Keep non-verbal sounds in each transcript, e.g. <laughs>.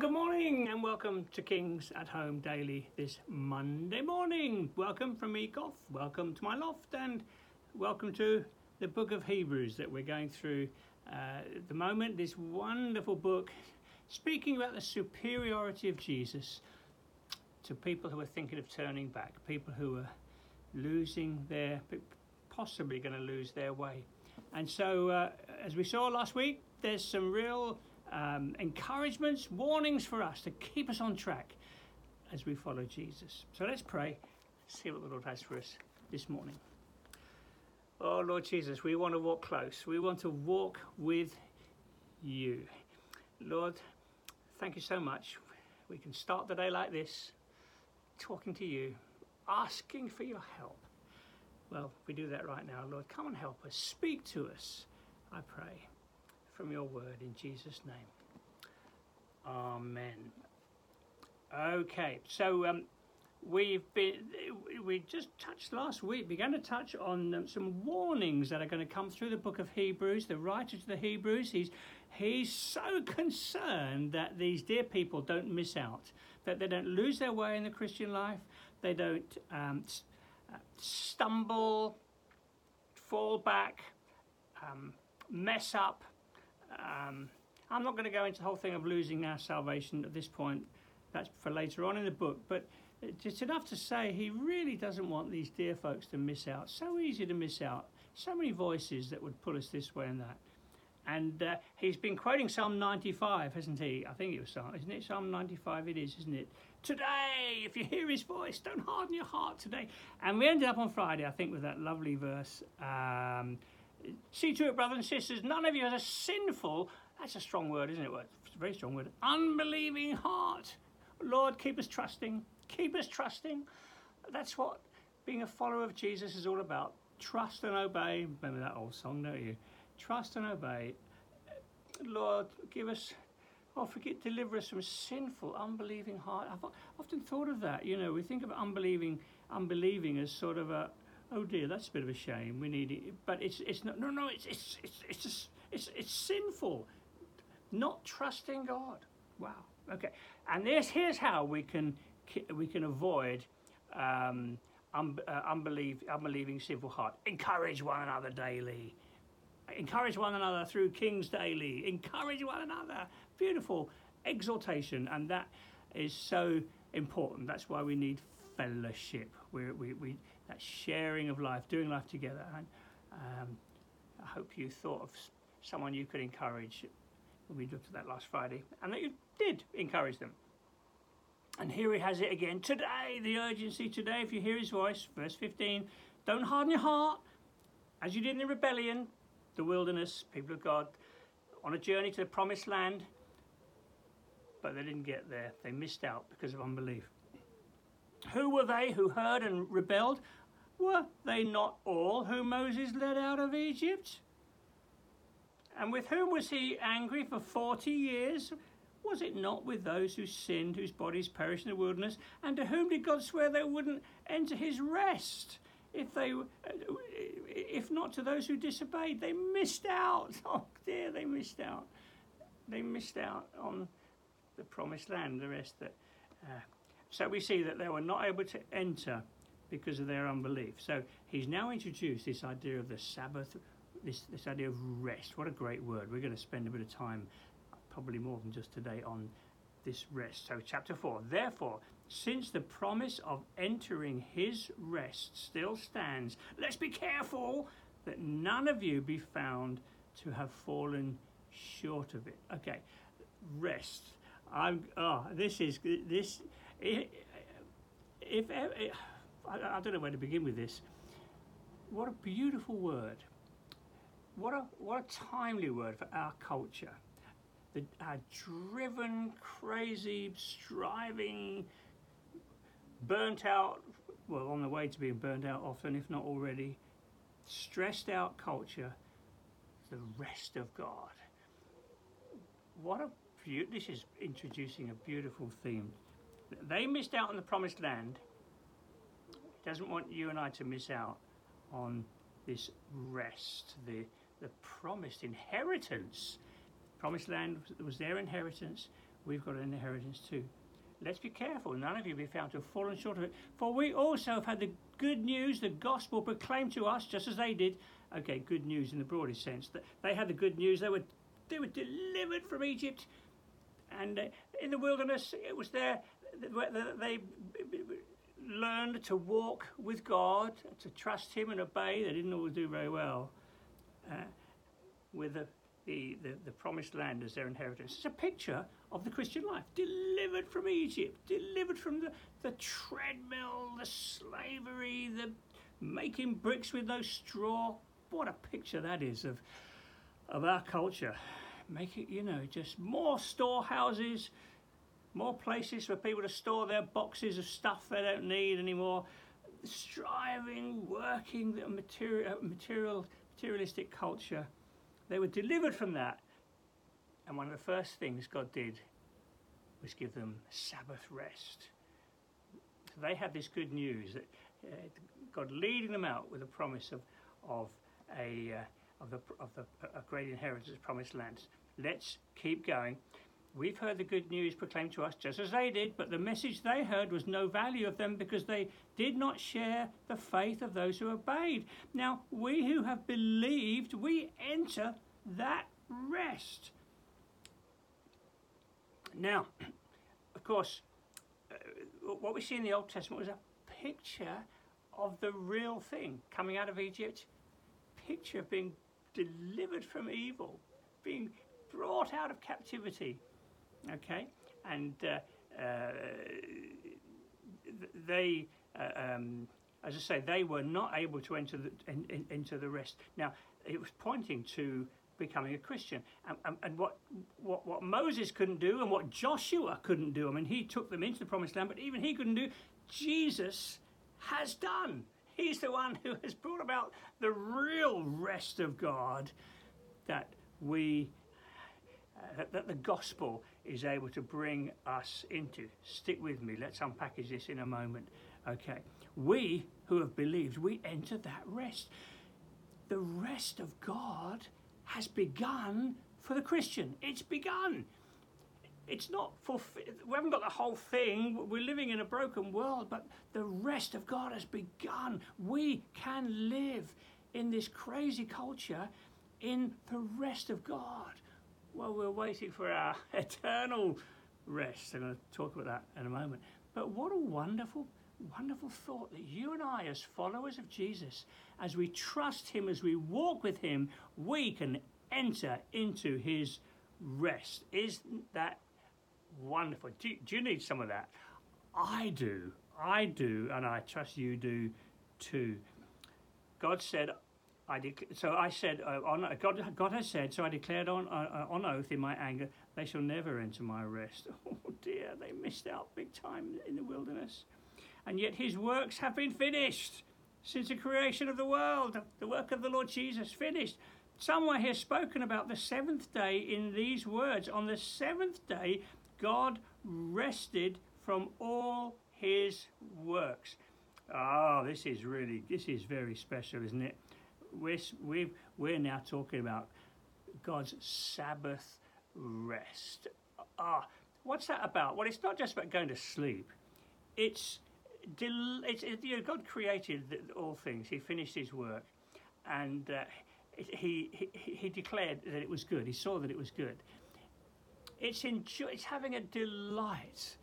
good morning and welcome to Kings at Home Daily this Monday morning. Welcome from me, Goff. Welcome to my loft and welcome to the book of Hebrews that we're going through uh, at the moment. This wonderful book speaking about the superiority of Jesus to people who are thinking of turning back, people who are losing their, possibly going to lose their way. And so, uh, as we saw last week, there's some real um, encouragements, warnings for us to keep us on track as we follow Jesus. So let's pray, see what the Lord has for us this morning. Oh, Lord Jesus, we want to walk close. We want to walk with you. Lord, thank you so much. We can start the day like this, talking to you, asking for your help. Well, we do that right now. Lord, come and help us. Speak to us, I pray from your word in Jesus' name. Amen. Okay, so um, we've been we just touched last week began to touch on um, some warnings that are going to come through the book of Hebrews. The writer to the Hebrews, he's he's so concerned that these dear people don't miss out, that they don't lose their way in the Christian life, they don't um, uh, stumble, fall back, um, mess up, um, I'm not going to go into the whole thing of losing our salvation at this point. That's for later on in the book. But it's enough to say he really doesn't want these dear folks to miss out. So easy to miss out. So many voices that would pull us this way and that. And uh, he's been quoting Psalm 95, hasn't he? I think it was Psalm, isn't it? Psalm 95 it is, isn't it? Today, if you hear his voice, don't harden your heart today. And we ended up on Friday, I think, with that lovely verse. Um, See to it, brothers and sisters, none of you has a sinful, that's a strong word, isn't it? It's a very strong word, unbelieving heart. Lord, keep us trusting. Keep us trusting. That's what being a follower of Jesus is all about. Trust and obey. Remember that old song, don't you? Trust and obey. Lord, give us, oh, forget, deliver us from sinful, unbelieving heart. I've often thought of that. You know, we think of unbelieving, unbelieving as sort of a, oh dear, that's a bit of a shame. We need it, but it's it's not. No, no, it's it's it's it's just, it's it's sinful, not trusting God. Wow. Okay. And this here's how we can we can avoid um, un, uh, unbelief, unbelieving sinful heart. Encourage one another daily. Encourage one another through King's Daily. Encourage one another. Beautiful exaltation, and that is so important. That's why we need fellowship. We, we, we, that sharing of life, doing life together. And um, I hope you thought of someone you could encourage when we looked at that last Friday, and that you did encourage them. And here he has it again today, the urgency today. If you hear his voice, verse 15, don't harden your heart as you did in the rebellion, the wilderness, people of God, on a journey to the promised land, but they didn't get there. They missed out because of unbelief. Who were they who heard and rebelled? Were they not all whom Moses led out of Egypt? And with whom was he angry for forty years? Was it not with those who sinned, whose bodies perished in the wilderness? And to whom did God swear they wouldn't enter his rest? If they, if not to those who disobeyed, they missed out. <laughs> Oh dear, they missed out. They missed out on the promised land. The rest that. Uh, so we see that they were not able to enter because of their unbelief. So he's now introduced this idea of the Sabbath, this, this idea of rest. What a great word. We're going to spend a bit of time, probably more than just today, on this rest. So, chapter 4. Therefore, since the promise of entering his rest still stands, let's be careful that none of you be found to have fallen short of it. Okay, rest. I'm. Oh, this is this. If, if, I, I don't know where to begin with this. What a beautiful word. What a, what a timely word for our culture. The, our driven, crazy, striving, burnt out, well, on the way to being burnt out often, if not already, stressed out culture, the rest of God. What a beautiful, this is introducing a beautiful theme. They missed out on the promised land doesn't want you and I to miss out on this rest, the, the promised inheritance. Promised land was their inheritance. we've got an inheritance too. Let's be careful, none of you be found to have fallen short of it. For we also have had the good news, the gospel proclaimed to us, just as they did. Okay, good news in the broadest sense. That they had the good news. They were they were delivered from Egypt, and uh, in the wilderness, it was there they learned to walk with God, to trust Him and obey. They didn't always do very well uh, with the, the, the, the promised land as their inheritance. It's a picture of the Christian life, delivered from Egypt, delivered from the, the treadmill, the slavery, the making bricks with no straw. What a picture that is of, of our culture. Make it, you know, just more storehouses, more places for people to store their boxes of stuff they don't need anymore. Striving, working, the material, material, materialistic culture. They were delivered from that. And one of the first things God did was give them Sabbath rest. So they had this good news that uh, God leading them out with a promise of, of a uh, of the of the a great inheritance, promised lands. Let's keep going. We've heard the good news proclaimed to us just as they did, but the message they heard was no value of them because they did not share the faith of those who obeyed. Now, we who have believed, we enter that rest. Now, <clears throat> of course, uh, what we see in the Old Testament was a picture of the real thing coming out of Egypt, picture of being delivered from evil, being brought out of captivity okay, and uh, uh, they, uh, um, as I say, they were not able to enter the, in, in, into the rest. Now, it was pointing to becoming a Christian. And, and, and, what, what, what Moses couldn't do and what Joshua couldn't do, I mean, he took them into the promised land, but even he couldn't do, Jesus has done. He's the one who has brought about the real rest of God that we, uh, that the gospel is able to bring us into. Stick with me, let's unpackage this in a moment. Okay, we who have believed, we enter that rest. The rest of God has begun for the Christian. It's begun. It's not for, we haven't got the whole thing. We're living in a broken world, but the rest of God has begun. We can live in this crazy culture in the rest of God. Well, we're waiting for our <laughs> eternal rest. I'm going to talk about that in a moment. But what a wonderful, wonderful thought that you and I, as followers of Jesus, as we trust Him, as we walk with Him, we can enter into His rest. Isn't that wonderful? Do, do you need some of that? I do. I do, and I trust you do too. God said, I dec- so I said, uh, on, God, God has said, so I declared on, uh, on oath in my anger, they shall never enter my rest. <laughs> Oh dear, they missed out big time in the wilderness. And yet his works have been finished since the creation of the world. The work of the Lord Jesus finished. Someone has spoken about the seventh day in these words. On the seventh day, God rested from all his works. Oh, this is really, this is very special, isn't it? We're, we're, we're now talking about God's Sabbath rest. Ah, what's that about? Well, it's not just about going to sleep. It's, del- it's it, you know, God created all things. He finished His work, and uh, he, he he declared that it was good. He saw that it was good. It's enjoy, It's having a delight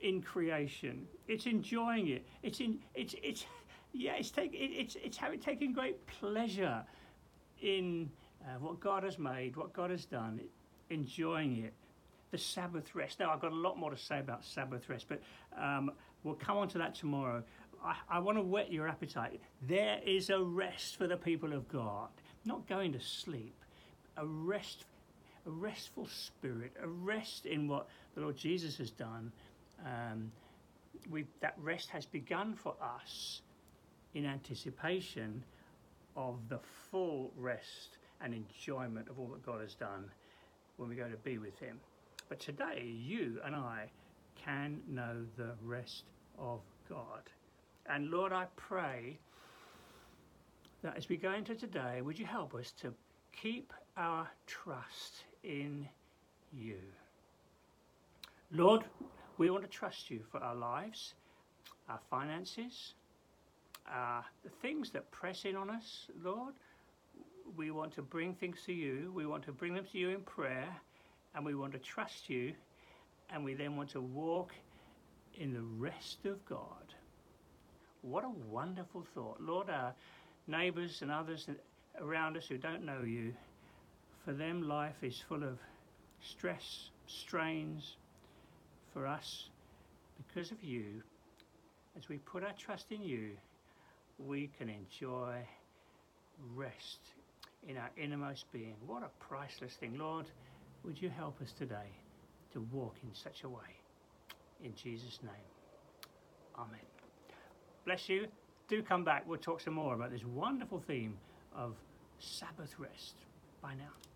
in creation. It's enjoying it. It's in. It's it's yeah, it's take, it, it's it's having taking great pleasure in uh, what God has made, what God has done, enjoying it. The Sabbath rest. Now, I've got a lot more to say about Sabbath rest, but um, we'll come on to that tomorrow. I, I want to whet your appetite. There is a rest for the people of God, not going to sleep, a rest, a restful spirit, a rest in what the Lord Jesus has done. Um, we that rest has begun for us in anticipation of the full rest and enjoyment of all that God has done when we go to be with Him. But today, you and I can know the rest of God. And Lord, I pray that as we go into today, would you help us to keep our trust in you? Lord, we want to trust you for our lives, our finances, the things that press in on us, Lord. We want to bring things to you. We want to bring them to you in prayer, and we want to trust you, and we then want to walk in the rest of God. What a wonderful thought. Lord, our neighbours and others around us who don't know you, for them life is full of stress, strains. For us, because of you, as we put our trust in you, we can enjoy rest in our innermost being. What a priceless thing. Lord, would you help us today to walk in such a way? In Jesus' name. Amen. Bless you. Do come back. We'll talk some more about this wonderful theme of Sabbath rest. Bye now.